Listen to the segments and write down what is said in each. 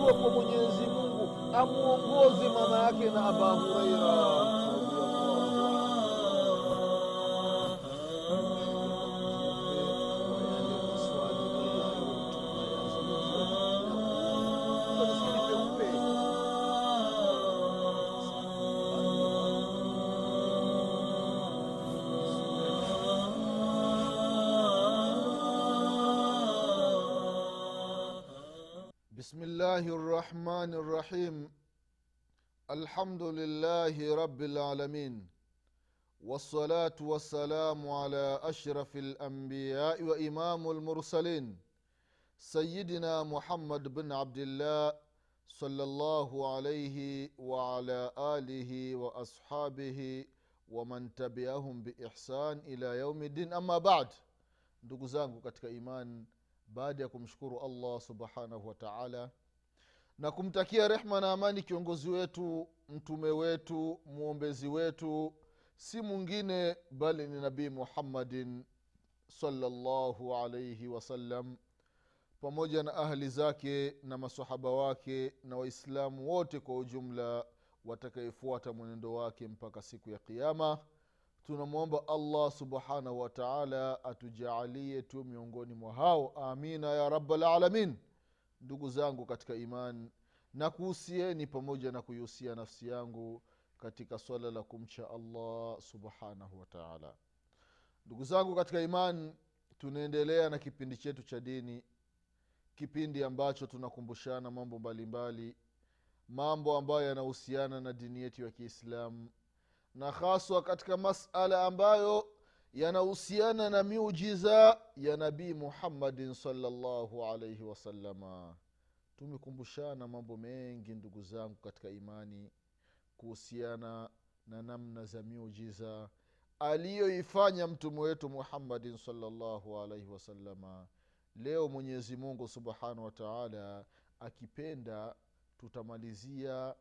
dua kwa mwenyezi mungu amwongoze mama yake na aba hureira الحمد لله رب العالمين والصلاة والسلام على أشرف الأنبياء وإمام المرسلين سيدنا محمد بن عبد الله صلى الله عليه وعلى آله وأصحابه ومن تبعهم بإحسان إلى يوم الدين. أما بعد ndugu imani baada ya kumshukuru allah subhanahu wa taala na kumtakia rehma na amani kiongozi wetu mtume wetu mwombezi wetu si mwingine bali ni nabii muhammadin salllahu alaihi wasallam pamoja na ahli zake na masahaba wake na waislamu wote kwa ujumla watakayefuata mwenendo wake mpaka siku ya qiama tunamwomba allah subhanahu wataala atujaalie tu miongoni mwa hao. Amina ya rabalalamin ndugu zangu katika iman na kuhusieni pamoja na kuihusia nafsi yangu katika swala la kumcha allah subhanahu wataala ndugu zangu katika iman tunaendelea na kipindi chetu cha dini kipindi ambacho tunakumbushana mambo mbalimbali mbali, mambo ambayo yanahusiana na dini yetu ya kiislamu na haswa katika masala ambayo yanahusiana na miujiza ya nabii muhammadin salllahu alaihi wasalama tumekumbushana mambo mengi ndugu zangu katika imani kuhusiana na namna za miujiza aliyoifanya mtume wetu muhammadin salllahu alaihi wasalama leo mwenyezi mungu subhanahu wataala akipenda tutamalizia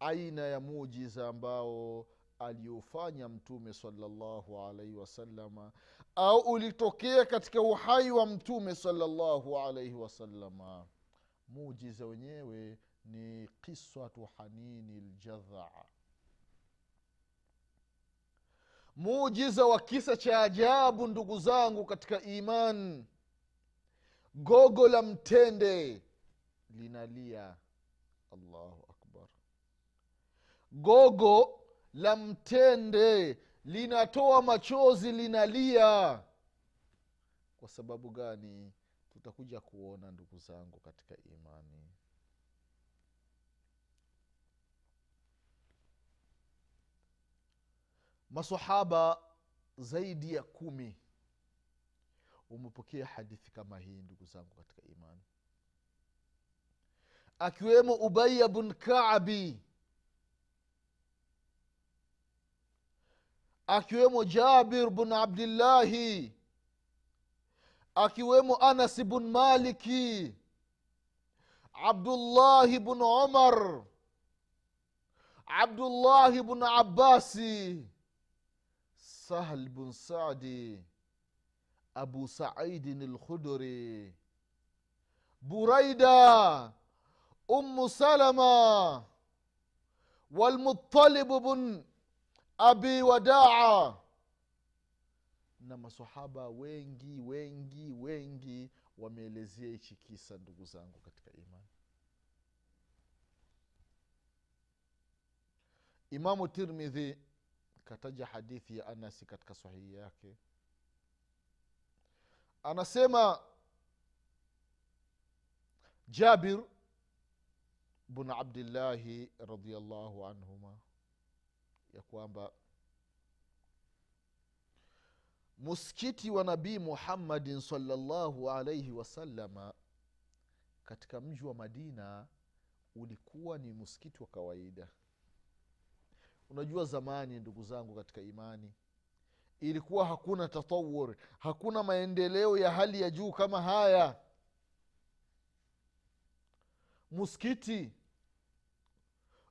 aina ya muujiza ambao aliofanya mtume salallahu alaihi wasalama au ulitokea katika uhai wa mtume salallahu alaihi wasalama mujiza wenyewe ni qisatu hanini ljadhaa mujiza wa kisa cha ajabu ndugu zangu katika iman. Gogo la mtende linalia. Allahu akbar. Gogo la mtende linatoa machozi linalia. Kwa sababu gani tutakuja kuona ndugu zangu katika imani. Masahaba zaidi ya kumi umepokea hadithi kama hii ndugu zangu katika imani. Akiwemo ubaya bn kabi akiwemo jabir bn abdillahi akiwemo anas bn maliki abdullahi bn umar abdullahi bn abasi sahl bn sadi abu saidin lkhudri buraida umu salama walmutalib bn abi wadaa na masahaba wengi wengi wengi wameelezea hichi kisa ndugu zangu katika imani. Imamu tirmidhi kataja hadithi ya anasi katika sahihi yake. Anasema jabir bnu abdillahi radiallahu anhuma ya kwamba msikiti wa nabii muhammadin salllahu alaihi wasalama katika mji wa madina ulikuwa ni msikiti wa kawaida. Unajua zamani ndugu zangu katika imani ilikuwa hakuna tatawur hakuna maendeleo ya hali ya juu kama haya. Msikiti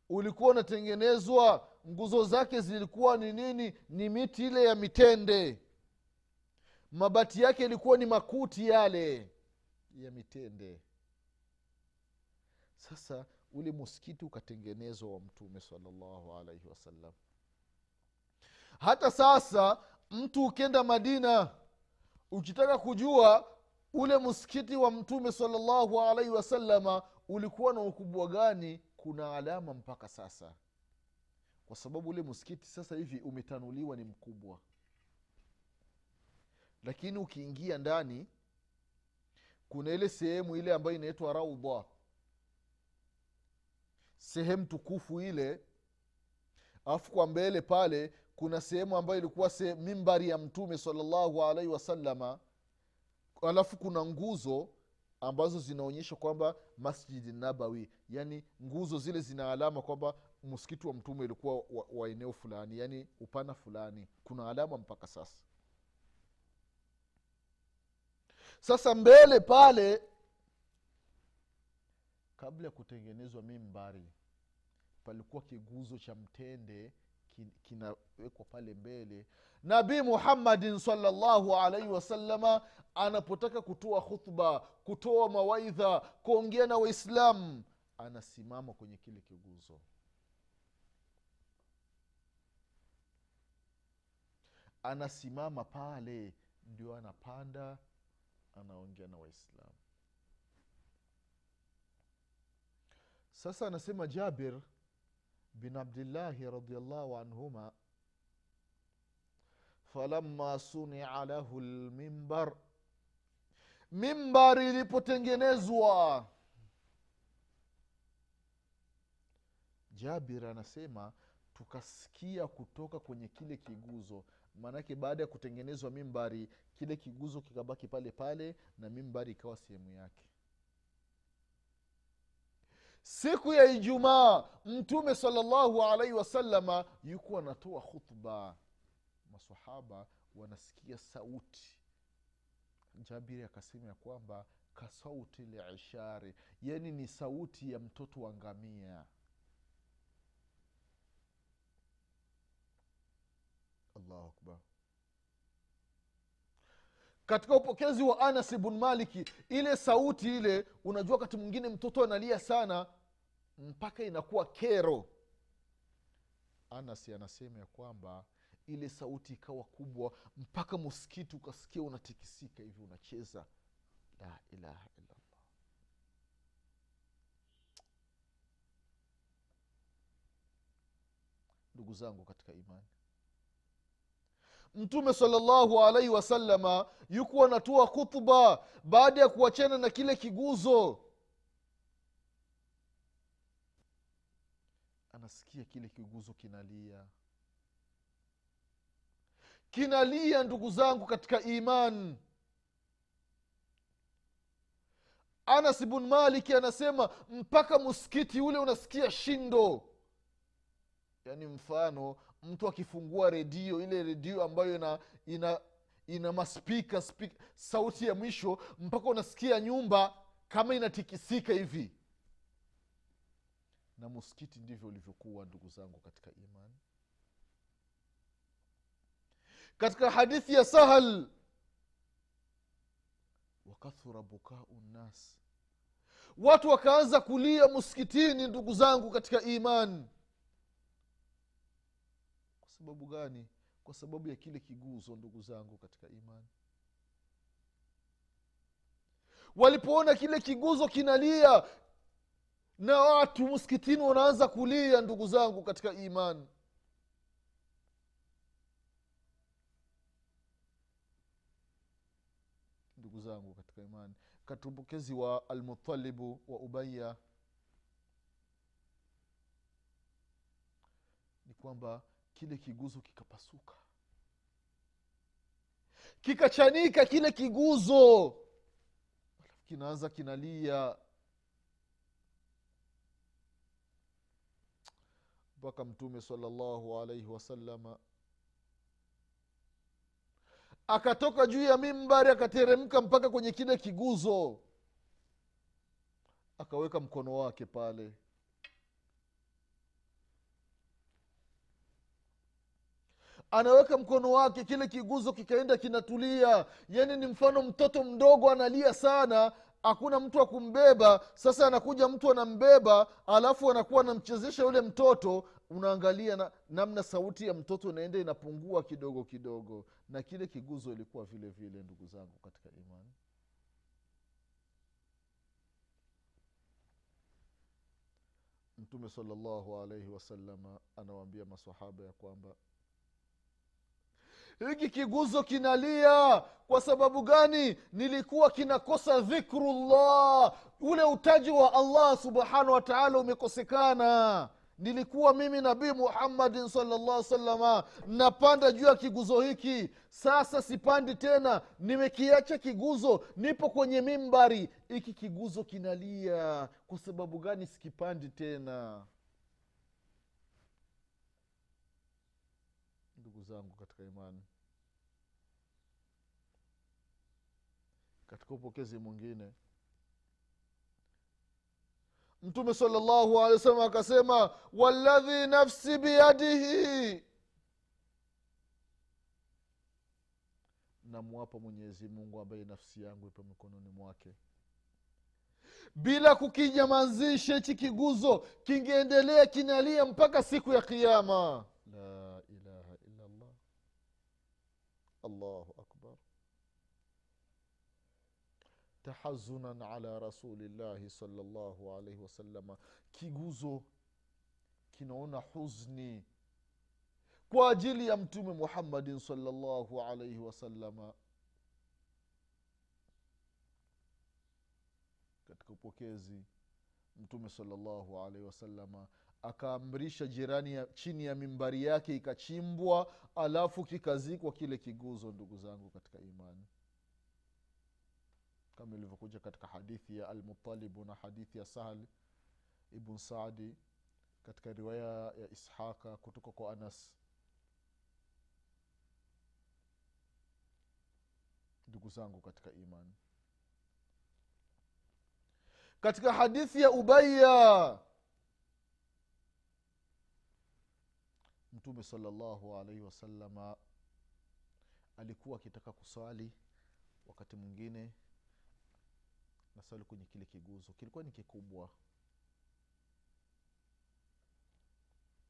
ulikuwa unatengenezwa nguzo zake zilikuwa ni nini? Ni miti ile ya mitende mabati yake ilikuwa ni makuti yale ya mitende. Sasa ule muskiti ukatengenezwa wa mtume salallahu alaihi wasallam hata sasa mtu ukienda madina ukitaka kujua ule msikiti wa mtume salallahu alaihi wasalama ulikuwa na ukubwa gani kuna alama mpaka sasa. Kwa sababu ule msikiti sasa hivi umetanuliwa ni mkubwa lakini ukiingia ndani kuna ile sehemu ile ambayo inaitwa raudha. Sehemu tukufu ile alafu kwa mbele pale kuna sehemu ambayo ilikuwa se, mimbari ya mtume salallahu alaihi wasalama alafu kuna nguzo ambazo zinaonyesha kwamba masjidi nabawi. Yani nguzo zile zina alama kwamba msikiti wa mtume ulikuwa wa, wa eneo fulani yani upana fulani. Kuna alama mpaka sasa sasa mbele pale kabla ya kutengenezwa mimbari palikuwa kiguzo cha mtende kinawekwa pale mbele. Nabii muhammadin salllahu alaihi wasalama anapotaka kutoa khutba kutoa mawaidha kuongea na waislamu anasimama kwenye kile kiguzo. Anasimama pale ndio anapanda anaongea na waislamu. Sasa anasema jabir bin abdillahi radiallahu anhuma falama sunia lahu lmimbar mimbari ilipotengenezwa. Jabir anasema tukasikia kutoka kwenye kile kiguzo maanake baada ya kutengenezwa mimbari kile kiguzo kikabaki pale pale na mimbari ikawa sehemu yake. Siku ya ijumaa mtume salllahu alaihi wasalama yuko anatoa khutba. Masahaba wanasikia sauti. Jabiri akasema ya kwamba kasauti lishari yani ni sauti ya mtoto wa ngamia allahu akbar. Katika upokezi wa anas bn maliki ile sauti ile unajua wakati mwingine mtoto analia sana mpaka inakuwa kero. Anas anasema ya kwamba ile sauti ikawa kubwa mpaka muskiti ukasikia unatikisika hivi unacheza. La ilaha illallah. Ndugu zangu katika imani mtume salllahu alaihi wasalama yuko anatoa khutba baada ya kuachana na kile kiguzo. Anasikia kile kiguzo kinalia. Kinalia ndugu zangu katika iman. Anas bn maliki anasema mpaka muskiti ule unasikia shindo yaani mfano mtu akifungua redio ile redio ambayo ina ina ina maspika spika, sauti ya mwisho mpaka unasikia nyumba kama inatikisika hivi. Na muskiti ndivyo ulivyokuwa ndugu zangu katika imani. Katika hadithi ya sahal wakathura bukau nnas watu wakaanza kulia muskitini ndugu zangu katika imani sababu gani? Kwa sababu ya kile kiguzo ndugu zangu katika imani. Walipoona kile kiguzo kinalia na watu msikitini wanaanza kulia ndugu zangu katika imani. Ndugu zangu katika imani. Katika wa almutalibu wa ubaya ni kwamba kile kiguzo kikapasuka. Kikachanika kile kiguzo. Alafu kinaanza kinalia. Mpaka mtume salallahu alaihi wasalama akatoka juu ya mimbari akateremka mpaka kwenye kile kiguzo. Akaweka mkono wake pale anaweka mkono wake kile kiguzo kikaenda kinatulia. Yani ni mfano mtoto mdogo analia sana hakuna mtu akumbeba kumbeba. Sasa anakuja mtu anambeba alafu anakuwa anamchezesha yule mtoto. Unaangalia na, namna sauti ya mtoto inaenda inapungua kidogo kidogo. Na kile kiguzo ilikuwa vile vile ndugu zangu katika imani. Mtume salllahu alaihi wasalama anawaambia masahaba ya kwamba hiki kiguzo kinalia. Kwa sababu gani? Nilikuwa kinakosa dhikrullah. Ule utaji wa allah subhanahu wa taala umekosekana. Nilikuwa mimi nabii muhammadin salllah salama napanda juu ya kiguzo hiki. Sasa sipandi tena nimekiacha kiguzo nipo kwenye mimbari. Hiki kiguzo kinalia. Kwa sababu gani? Sikipandi tena ndugu zangu katika imani. Katika upokezi mwingine. Mtume salllahu alehi wa sallam akasema waladhi nafsi biyadihi. Namwapa mwenyezi mungu ambaye nafsi yangu ipo mikononi mwake. Bila kukinyamazisha hichi kiguzo kingeendelea kinalia mpaka siku ya kiama la allahu akbar. Tahazunan ala rasulillahi salllahu alaihi wasalama kiguzo kinaona huzni kwa ajili ya mtume muhammadin salllahu alaihi wasalama katika upokezi mtume salllahu alaihi wasalama akaamrisha jirani ya, chini ya mimbari yake ikachimbwa alafu kikazikwa kile kiguzo ndugu zangu katika imani. Kama ilivyokuja katika hadithi ya almutalibu na hadithi ya sahal ibn saadi katika riwaya ya ishaqa kutoka kwa anas. Ndugu zangu katika imani. Katika hadithi ya ubaya mtume salllahu alaihi wasalama alikuwa akitaka kuswali wakati mwingine naswali kwenye kile kiguzo. Kilikuwa ni kikubwa.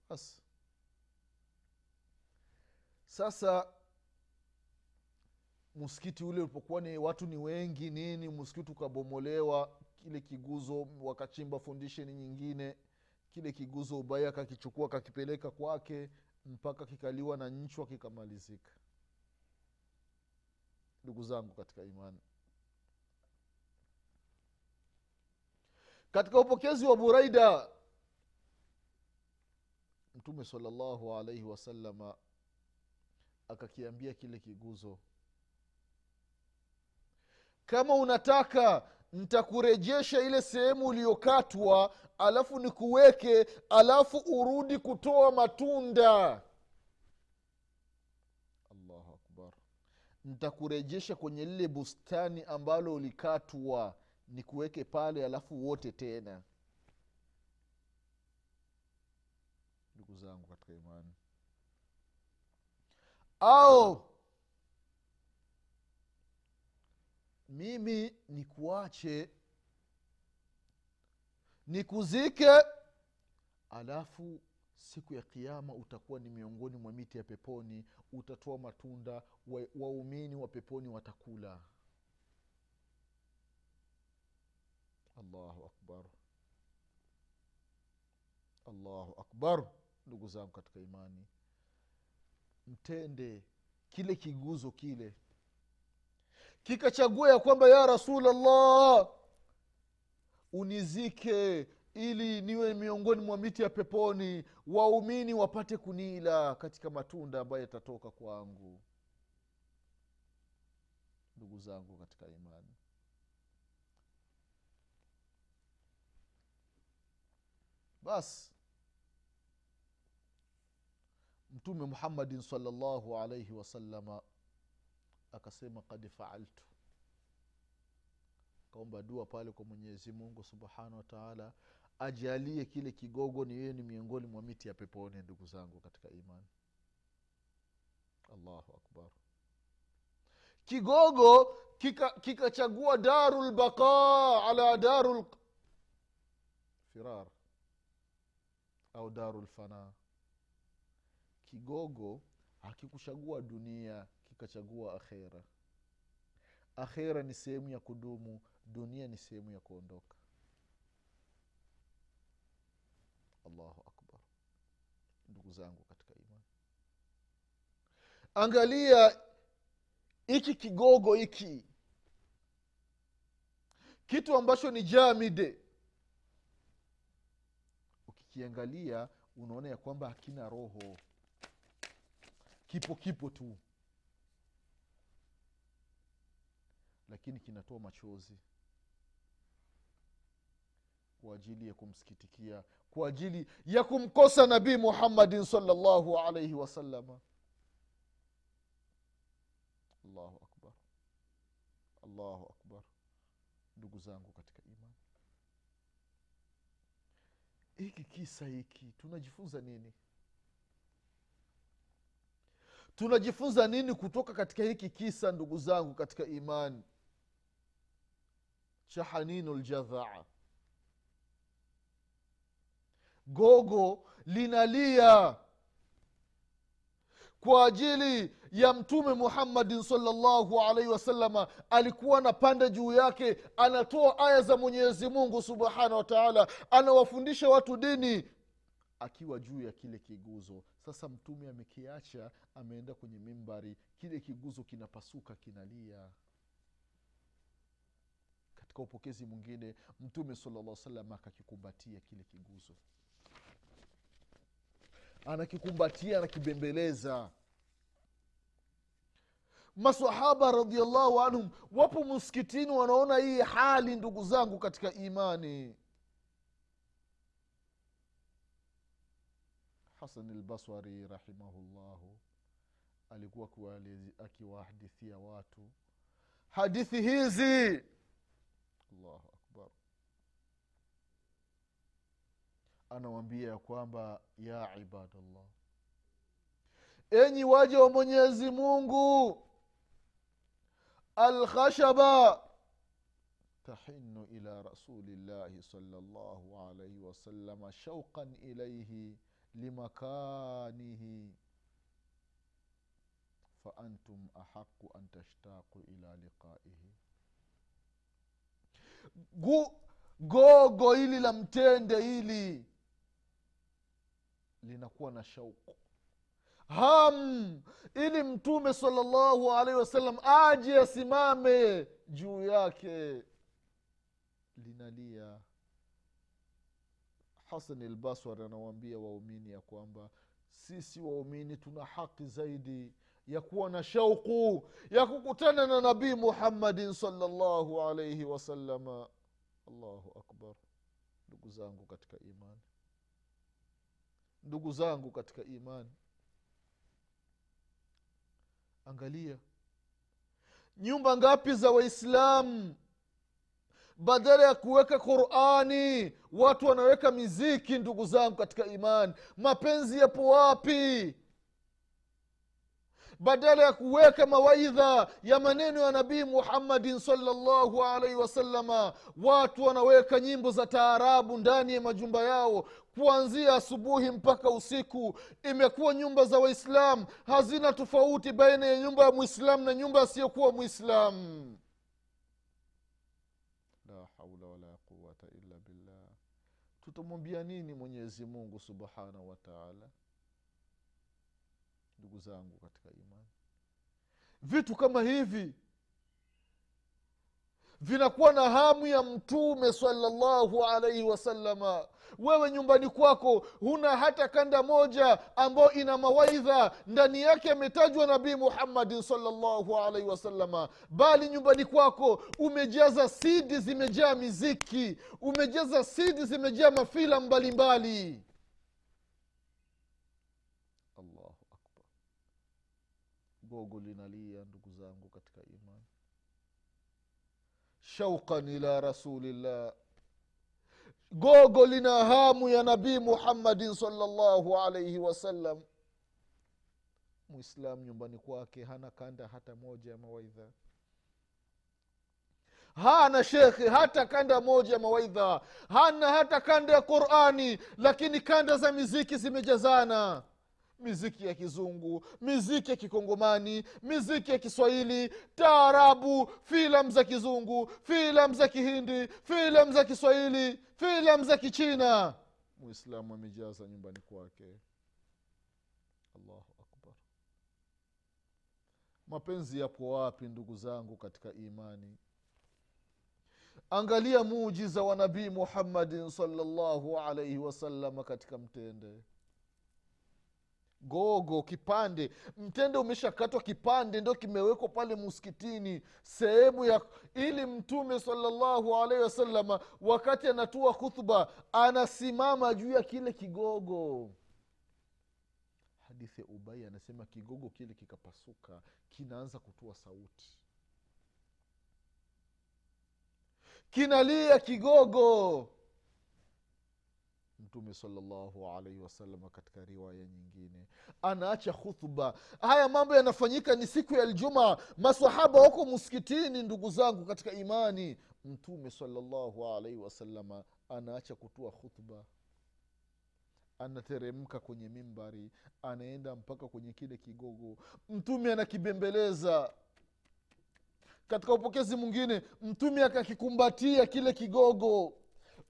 Basi sasa msikiti ule ulipokuwa ni watu ni wengi nini msikiti ukabomolewa kile kiguzo wakachimba fundisheni nyingine kile kiguzo ubaya akakichukua akakipeleka kwake mpaka kikaliwa na nchwa kikamalizika. Ndugu zangu katika imani. Katika upokezi wa buraida mtume salllahu alaihi wasalama akakiambia kile kiguzo. Kama unataka ntakurejesha ile sehemu uliyokatwa alafu nikuweke alafu urudi kutoa matunda. Allahu akbar. Ntakurejesha kwenye lile bustani ambalo ulikatwa nikuweke pale alafu wote tena. Ndugu zangu katika imani. Au mimi nikuache. Nikuzike. Alafu siku ya kiama utakuwa ni miongoni mwa miti ya peponi. Utatoa matunda waumini wa, wa peponi watakula. Allahu akbar. Allahu akbar ndugu zangu katika imani. Mtende kile kiguzo kile kikachagua ya kwamba ya rasulllah unizike ili niwe miongoni mwa miti ya peponi waumini wapate kunila katika matunda ambayo yatatoka kwangu. Ndugu zangu katika imani. Basi mtume muhammadin salllahu alaihi wasalama akasema kad faaltu. Kaomba dua pale kwa mwenyezi mungu subhanahu wataala ajalie kile kigogo ni yeye ni miongoni mwa miti ya peponi ndugu zangu katika imani. Allahu akbar. Kigogo kikachagua kika daru lbaqa ala daru firar au daru lfanaa kigogo hakikuchagua dunia kikachagua akhera. Akhera ni sehemu ya kudumu dunia ni sehemu ya kuondoka. Allahu akbar. Ndugu zangu katika imani. Angalia hiki kigogo hiki kitu ambacho ni jamide. Ukikiangalia unaona ya kwamba hakina roho. Kipo kipo tu lakini kinatoa machozi. Kwa ajili ya kumsikitikia kwa ajili ya kumkosa nabii muhammadin salllahu alaihi wasalama allahu akbar. Allahu akbar. Ndugu zangu katika imani. Hiki kisa hiki tunajifunza nini? Tunajifunza nini kutoka katika hiki kisa ndugu zangu katika imani cha haninu ljadhaa gogo linalia kwa ajili ya mtume muhammadin salllahu alaihi wasalama alikuwa anapanda juu yake anatoa aya za mwenyezi mungu subhanahu wa taala anawafundisha watu dini akiwa juu ya kile kiguzo. Sasa mtume amekiacha ameenda kwenye mimbari kile kiguzo kinapasuka kinalia katika upokezi mwingine mtume salllah salam akakikumbatia kile kiguzo. Anakikumbatia anakibembeleza. Masahaba radiallahu anhum wapo msikitini wanaona hii hali ndugu zangu katika imani. Hasan lbaswari rahimahullahu alikuwa akiwahadithia watu. Hadithi hizi allahu akbar. Anawambia ya kwamba ya ibadallah enyi waja wa mwenyezi mungu alkhashaba tahinu ila rasulillahi salllahu alaihi wasalama shauqan ilaihi limakanihi faantum ahaqu an tashtaqu ila liqaihi gogo hili la mtende hili linakuwa na shauku. Ham ili mtume salllahu alaihi wasallam aje asimame juu yake linalia. Hasan lbaswari anawambia waumini ya kwamba sisi waumini tuna haki zaidi ya kuwa na shauku ya kukutana na nabii muhammadin salllahu alaihi wasalama allahu akbar. Ndugu zangu katika imani. Ndugu zangu katika imani. Angalia. Nyumba ngapi za waislamu? Badala ya kuweka qurani watu wanaweka miziki ndugu zangu katika imani. Mapenzi yapo wapi badala ya kuweka mawaidha ya maneno ya nabii muhammadin salllahu alaihi wasalama watu wanaweka nyimbo za taarabu ndani ya majumba yao. Kuanzia asubuhi mpaka usiku imekuwa nyumba za waislamu. Hazina tofauti baina ya nyumba ya mwislamu na nyumba asiyokuwa mwislamu la haula wala quwata illa billah. Tutamwambia nini mwenyezi mungu subhanahu wataala ndugu zangu katika imani. Vitu kama hivi vinakuwa na hamu ya mtume salallahu alaihi wasalama wewe nyumbani kwako huna hata kanda moja ambayo ina mawaidha ndani yake ametajwa nabii muhammadin salllahu alaihi wasalama bali nyumbani kwako umejaza sidi zimejaa miziki umejaza sidi zimejaa mafila mbalimbali allahu akbar gogo linalia ndugu zangu katika imani. Shauqan ila rasulillah. Gogo lina hamu ya nabii muhammadin salllahu alaihi wasallam mwislamu nyumbani kwake hana kanda hata moja ya mawaidha. Hana shekhe hata kanda moja ya mawaidha. Hana hata kanda ya qurani lakini kanda za miziki zimejazana miziki ya kizungu miziki ya kikongomani miziki ya kiswahili taarabu filamu za kizungu filamu za kihindi filamu za kiswahili filamu za kichina. Muislamu amejaza nyumbani kwake. Allahu akbar. Mapenzi yapo wapi ndugu zangu katika imani? Angalia muujiza wa nabii muhammadin salllahu alaihi wasalama katika mtende gogo kipande. Mtende umeshakatwa kipande ndo kimewekwa pale muskitini sehemu ya ili mtume salallahu alaihi wasalama wakati anatua khutba anasimama juu ya kile kigogo. Hadithi ya ubai anasema kigogo kile kikapasuka kinaanza kutoa sauti. Kinalia kigogo mtume salllahu alaihi wasalama katika riwaya nyingine. Anaacha khutba. Haya mambo yanafanyika ni siku ya ljumaa masahaba wako msikitini ndugu zangu katika imani. Mtume salllahu alaihi wasalama anaacha kutoa khutba. Anateremka kwenye mimbari anaenda mpaka kwenye kile kigogo. Mtume anakibembeleza. Katika upokezi mwingine mtume akakikumbatia kile kigogo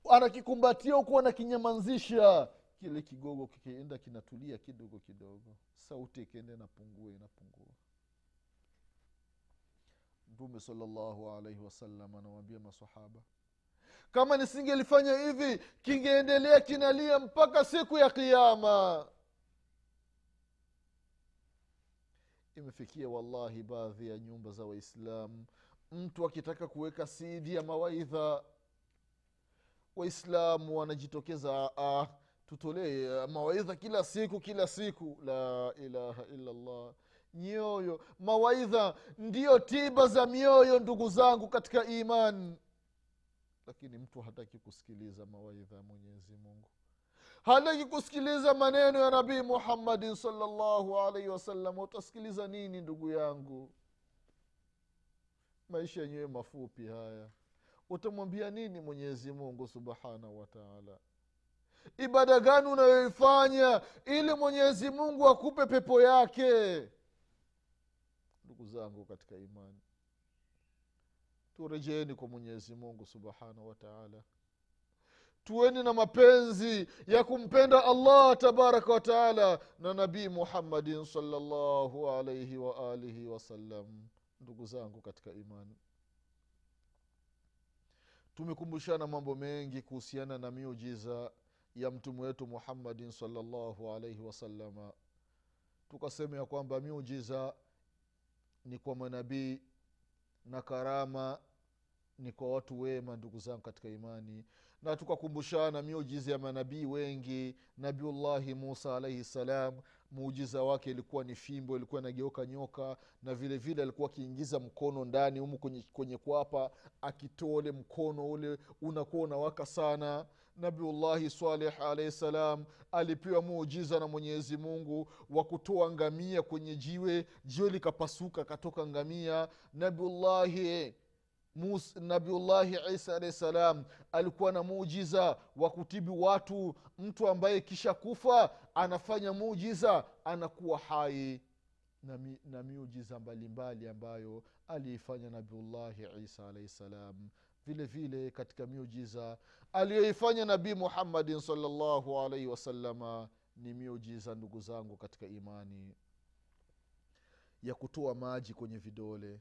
anakikumbatia huku anakinyamanzisha kile kigogo kikienda kinatulia kidogo kidogo. Sauti ikienda inapungua inapungua. Mtume salallahu alaihi wasallam anawambia masahaba kama nisingelifanya hivi kingeendelea kinalia mpaka siku ya kiama imefikia wallahi baadhi ya nyumba za waislamu mtu akitaka kuweka sidi ya mawaidha waislamu wanajitokeza ah, tutolee mawaidha kila siku kila siku. La ilaha illallah. Nyoyo mawaidha ndiyo tiba za mioyo ndugu zangu katika iman. Lakini mtu hataki kusikiliza mawaidha ya mwenyezi mungu. Hataki kusikiliza maneno ya nabii muhammadin salllahu alaihi wasallam. Utasikiliza nini ndugu yangu? Maisha yenyewe mafupi haya utamwambia nini mwenyezi mungu subhanahu wataala ibada gani unayoifanya ili mwenyezi mungu akupe pepo yake? Ndugu zangu katika imani turejeeni kwa mwenyezi mungu subhanahu wataala tuweni na mapenzi ya kumpenda allah tabaraka wataala na nabii muhammadin salllahu alaihi waalihi wasallam ndugu zangu katika imani tumekumbushana mambo mengi kuhusiana na miujiza ya mtume wetu muhammadin salllahu alaihi wasalama tukasema ya kwamba miujiza ni kwa manabii na karama ni kwa watu wema ndugu zangu katika imani. Na tukakumbushana miujiza ya manabii wengi nabiullahi musa alaihi salam muujiza wake ilikuwa ni fimbo ilikuwa inageuka nyoka na vile vile alikuwa akiingiza mkono ndani humu kwenye, kwenye kwapa akitoa ule mkono ule unakuwa unawaka sana. Nabiullahi saleh alaihi salam alipewa muujiza na mwenyezi mungu wa kutoa ngamia kwenye jiwe jiwe likapasuka akatoka ngamia. Nabiullahi nabiullahi isa alahi salam alikuwa na muujiza wa kutibu watu. Mtu ambaye kisha kufa anafanya muujiza anakuwa hai. Na, mi, na miujiza mbalimbali ambayo aliifanya nabiullahi isa alahi salam. Vile vile katika miujiza aliyoifanya nabii muhammadin salllahu alaihi wasalama ni miujiza ndugu zangu katika imani ya kutoa maji kwenye vidole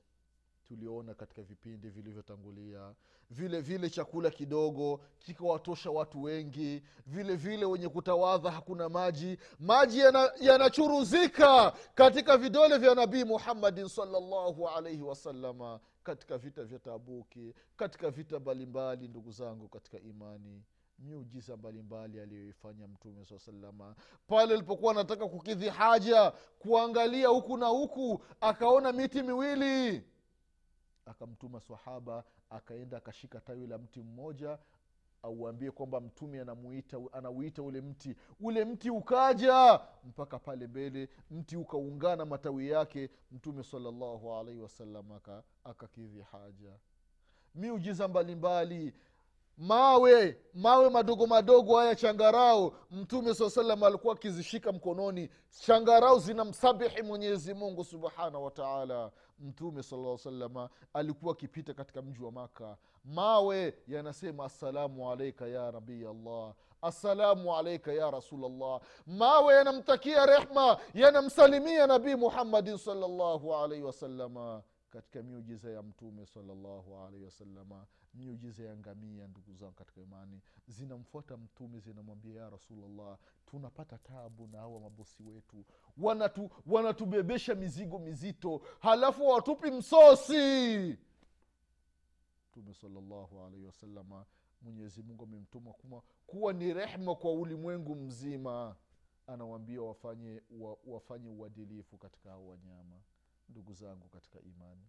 tuliona katika vipindi vilivyotangulia. Vile vile chakula kidogo kikawatosha watu wengi. Vile vile wenye kutawadha hakuna maji. Maji yanachuruzika yana katika vidole vya nabii muhammadin salllahu alaihi wasalama katika vita vya tabuki katika vita mbalimbali ndugu zangu katika imani. Miujiza mbalimbali aliyoifanya mtume saa salama pale alipokuwa anataka kukidhi haja kuangalia huku na huku akaona miti miwili akamtuma swahaba akaenda akashika tawi la mti mmoja auambie kwamba mtume anamuita anauita ule mti. Ule mti ukaja mpaka pale mbele mti ukaungana matawi yake. Mtume salallahu alaihi wasallam aka- akakidhi haja. Miujiza mbalimbali mawe mawe madogo madogo haya changarao mtume saa salam alikuwa akizishika mkononi. Changarao zinamsabihi mwenyezi mungu subhanahu wataala mtume sala salama alikuwa akipita katika mji wa maka mawe yanasema assalamu alaika ya nabii allah assalamu alaika ya rasulllah mawe yanamtakia rehma yanamsalimia nabii muhammadin salllahu alaihi wasalama katika miujiza ya mtume salallahu alaihi wasalama miujiza ya ngamia ndugu zangu katika imani. Zinamfuata mtume zinamwambia ya rasulllah tunapata tabu na hawa mabosi wetu. Wanatu wanatubebesha mizigo mizito halafu watupi msosi. Mtume salallahu alaihi wasalama mwenyezi mungu amemtuma kuma kuwa ni rehma kwa ulimwengu mzima. Anawambia wafanye wa, wafanye uadilifu katika hao wanyama ndugu zangu katika imani.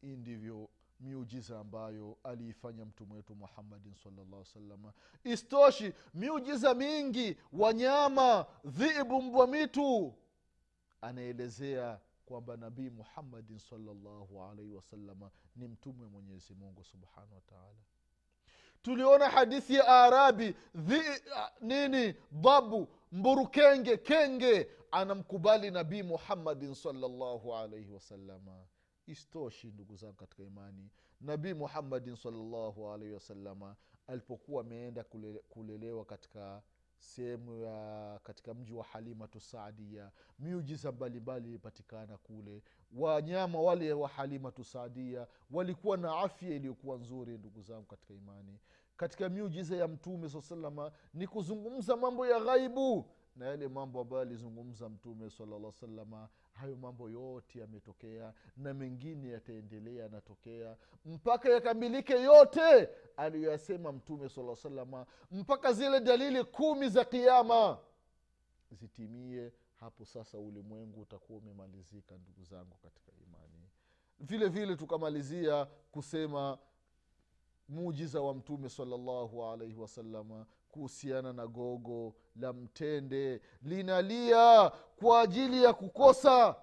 Hii ndivyo miujiza ambayo aliifanya mtume wetu muhammadin salllah salama istoshi miujiza mingi wanyama dhibu mbwa mitu anaelezea kwamba nabii muhammadin salllahu alaihi wasalama ni mtume mwenyezi mungu subhanahu wataala tuliona hadithi ya arabi dhi, nini dhabu mburukenge kenge. Anamkubali nabii muhammadin salllahu alaihi wasalama istoshi ndugu zangu katika imani. Nabii muhammadin salllahu alaihi wasalama alipokuwa ameenda kulele, kulelewa katika sehemu ya katika mji wa halimatu saadia miujiza mbalimbali ilipatikana kule. Wanyama wale wa halimatu saadia walikuwa na afya iliyokuwa nzuri ndugu zangu katika imani. Katika miujiza ya mtume saa salama ni kuzungumza mambo ya ghaibu na yale mambo ambayo alizungumza mtume salalla salama hayo mambo yote yametokea na mengine yataendelea yanatokea mpaka yakamilike yote aliyoyasema mtume sala salama mpaka zile dalili kumi za kiama zitimie. Hapo sasa ulimwengu utakuwa umemalizika ndugu zangu katika imani. Vile vile tukamalizia kusema mujiza wa mtume salallahu alaihi wasalama kuhusiana na gogo la mtende. Linalia kwa ajili ya kukosa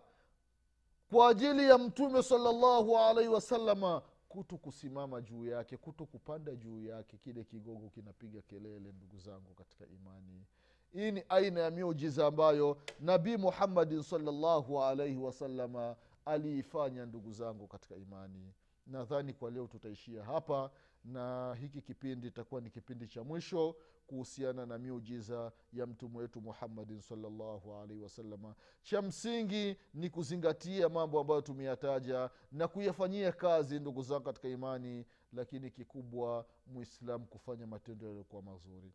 kwa ajili ya mtume salallahu alaihi wasalama kuto kusimama juu yake kuto kupanda juu yake. Kile kigogo kinapiga kelele ndugu zangu katika imani. Hii ni aina ya miujiza ambayo nabii muhammadin salllahu alaihi wasalama aliifanya ndugu zangu katika imani. Nadhani kwa leo tutaishia hapa na hiki kipindi itakuwa ni kipindi cha mwisho kuhusiana na miujiza ya mtume wetu muhammadin salllahu alaihi wasalama cha msingi ni kuzingatia mambo ambayo tumeyataja na kuyafanyia kazi ndugu zangu katika imani lakini kikubwa mwislamu kufanya matendo yaliyokuwa mazuri.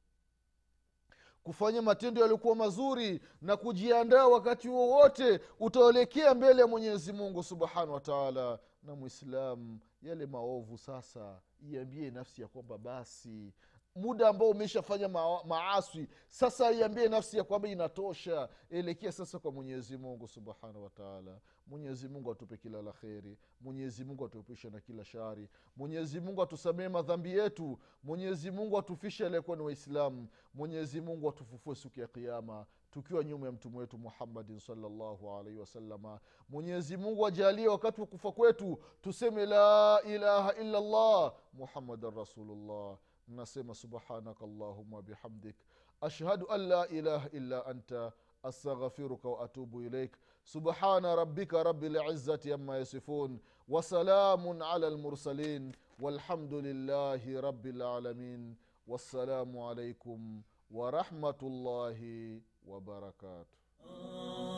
Kufanya matendo yaliyokuwa mazuri na kujiandaa wakati wowote utaelekea mbele ya mwenyezi mungu subhanahu wataala na mwislamu yale maovu sasa iambie nafsi ya kwamba basi muda ambao umeshafanya ma- maaswi sasa iambie nafsi ya kwamba inatosha. Elekea sasa kwa mwenyezi mungu subhanahu wataala mwenyezi mungu atupe kila la kheri. Mwenyezi mungu atuepushe na kila shari. Mwenyezi mungu atusamee madhambi yetu. Mwenyezi mungu atufishe aliyekuwa ni waislamu. Mwenyezi mungu atufufue siku ya kiama tukiwa nyuma ya mtume wetu muhammadin salllahu alaihi wasalama mwenyezi mungu ajalie wakati wa kufa kwetu tuseme la ilaha illa llah muhammadan rasulullah nasema subhanaka allahuma bihamdik ashhadu an la ilaha illa anta astaghfiruka waatubu ilaik subhana rabbika rabi lizati ama yasifun wasalamun ala lmursalin walhamdu lillahi rabi lalamin wassalamu alaikum ورحمه الله wabarakatuh.